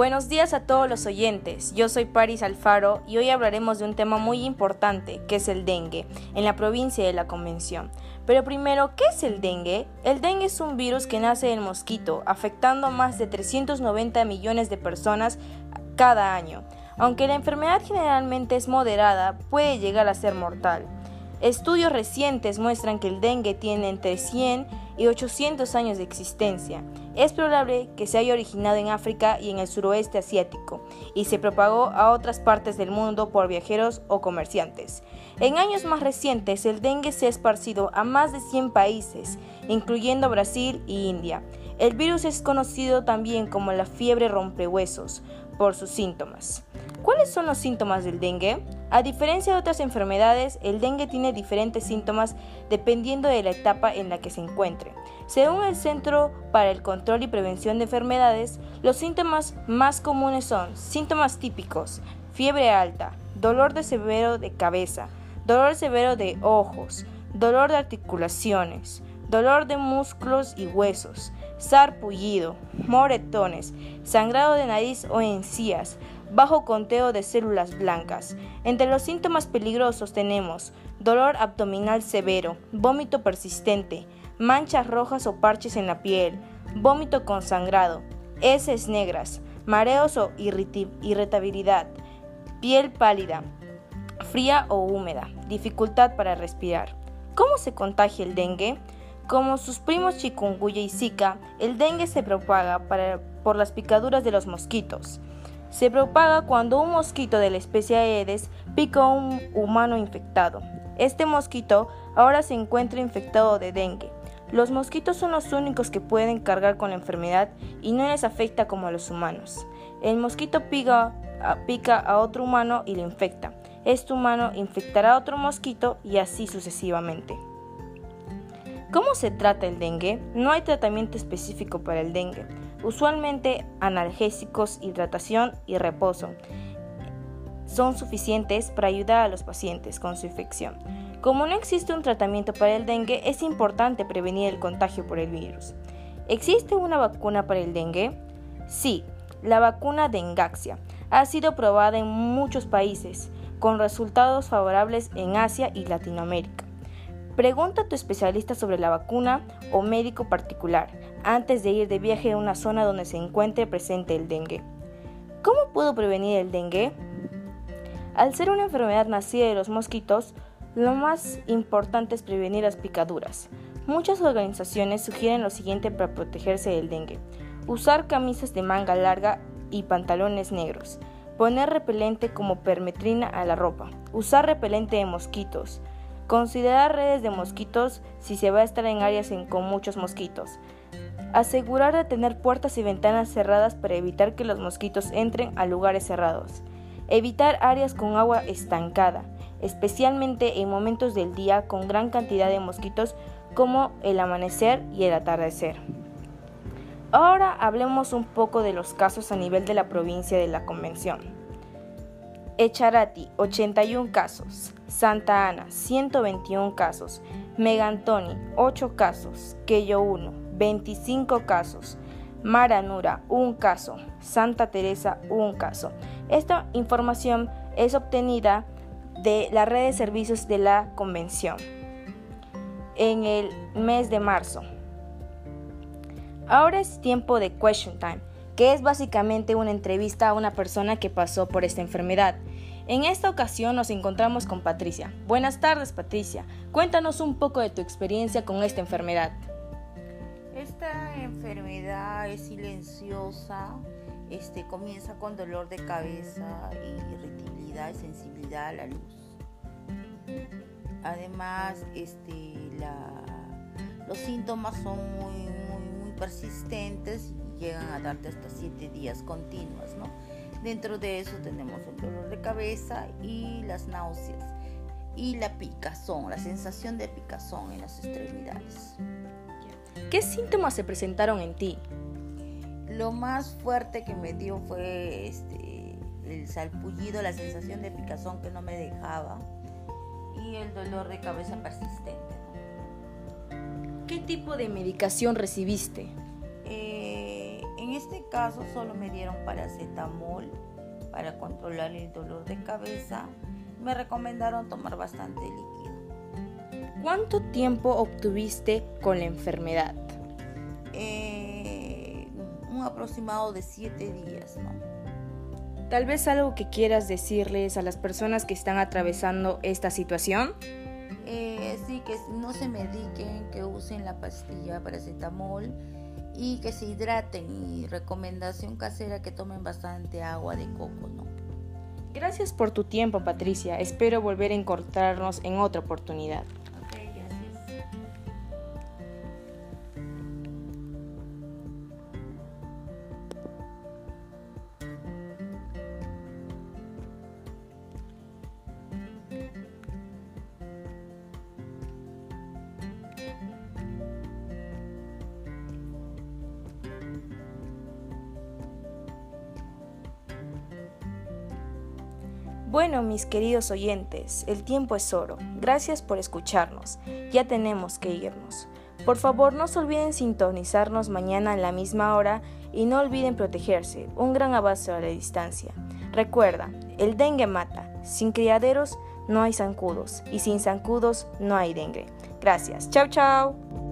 Buenos días a todos los oyentes. Yo soy Paris Alfaro y hoy hablaremos de un tema muy importante, que es el dengue, en la provincia de la Convención. Pero primero, ¿qué es el dengue? El dengue es un virus que nace del mosquito, afectando a más de 390 millones de personas cada año. Aunque la enfermedad generalmente es moderada, puede llegar a ser mortal. Estudios recientes muestran que el dengue tiene entre 100 y 800 años de existencia. Es probable que se haya originado en África y en el suroeste asiático y se propagó a otras partes del mundo por viajeros o comerciantes. En años más recientes, el dengue se ha esparcido a más de 100 países, incluyendo Brasil y India. El virus es conocido también como la fiebre rompehuesos por sus síntomas. ¿Cuáles son los síntomas del dengue? A diferencia de otras enfermedades, el dengue tiene diferentes síntomas dependiendo de la etapa en la que se encuentre. Según el Centro para el Control y Prevención de Enfermedades, los síntomas más comunes son síntomas típicos, fiebre alta, dolor de severo de cabeza, dolor severo de ojos, dolor de articulaciones, dolor de músculos y huesos, sarpullido, moretones, sangrado de nariz o encías, bajo conteo de células blancas. Entre los síntomas peligrosos tenemos dolor abdominal severo, vómito persistente, manchas rojas o parches en la piel, vómito con sangrado, heces negras, mareos o irritabilidad, piel pálida, fría o húmeda, dificultad para respirar. ¿Cómo se contagia el dengue? Como sus primos chikungunya y zika, el dengue se propaga por las picaduras de los mosquitos. Se propaga cuando un mosquito de la especie Aedes pica a un humano infectado. Este mosquito ahora se encuentra infectado de dengue. Los mosquitos son los únicos que pueden cargar con la enfermedad y no les afecta como a los humanos. El mosquito pica, pica a otro humano y le infecta. Este humano infectará a otro mosquito y así sucesivamente. ¿Cómo se trata el dengue? No hay tratamiento específico para el dengue. Usualmente analgésicos, hidratación y reposo son suficientes para ayudar a los pacientes con su infección. Como no existe un tratamiento para el dengue, es importante prevenir el contagio por el virus. ¿Existe una vacuna para el dengue? Sí, la vacuna de Engaxia ha sido probada en muchos países, con resultados favorables en Asia y Latinoamérica. Pregunta a tu especialista sobre la vacuna o médico particular antes de ir de viaje a una zona donde se encuentre presente el dengue. ¿Cómo puedo prevenir el dengue? Al ser una enfermedad nacida de los mosquitos, lo más importante es prevenir las picaduras. Muchas organizaciones sugieren lo siguiente para protegerse del dengue. Usar camisas de manga larga y pantalones negros. Poner repelente como permetrina a la ropa. Usar repelente de mosquitos. Considerar redes de mosquitos si se va a estar en áreas con muchos mosquitos. Asegurar de tener puertas y ventanas cerradas para evitar que los mosquitos entren a lugares cerrados. Evitar áreas con agua estancada, especialmente en momentos del día con gran cantidad de mosquitos como el amanecer y el atardecer. Ahora hablemos un poco de los casos a nivel de la provincia de la Convención. Echarati, 81 casos. Santa Ana, 121 casos. Megantoni, 8 casos. Quello 1, 25 casos. Maranura, un caso. Santa Teresa, un caso. Esta información es obtenida de la red de servicios de la convención en el mes de marzo. Ahora es tiempo de Question Time, que es básicamente una entrevista a una persona que pasó por esta enfermedad. En esta ocasión nos encontramos con Patricia. Buenas tardes Patricia, cuéntanos un poco de tu experiencia con esta enfermedad. Esta enfermedad es silenciosa, este, comienza con dolor de cabeza, irritabilidad y sensibilidad a la luz. Además, este, los síntomas son muy, muy, persistentes y llegan a darte hasta 7 días continuos. Dentro de eso tenemos el dolor de cabeza y las náuseas y la picazón, la sensación de picazón en las extremidades. ¿Qué síntomas se presentaron en ti? Lo más fuerte que me dio fue este, el salpullido, la sensación de picazón que no me dejaba y el dolor de cabeza persistente. ¿Qué tipo de medicación recibiste? Eh, en este caso solo me dieron paracetamol para controlar el dolor de cabeza. Me recomendaron tomar bastante líquido. ¿Cuánto tiempo obtuviste con la enfermedad? Eh, un aproximado de siete días, ¿no? Tal vez algo que quieras decirles a las personas que están atravesando esta situación. Eh, sí, que no se mediquen, que usen la pastilla paracetamol y que se hidraten y recomendación casera que tomen bastante agua de coco, ¿no? Gracias por tu tiempo, Patricia. Espero volver a encontrarnos en otra oportunidad. Bueno, mis queridos oyentes, el tiempo es oro. Gracias por escucharnos. Ya tenemos que irnos. Por favor, no se olviden sintonizarnos mañana a la misma hora y no olviden protegerse. Un gran abrazo a la distancia. Recuerda, el dengue mata. Sin criaderos no hay zancudos y sin zancudos no hay dengue. Gracias. Chao, chao.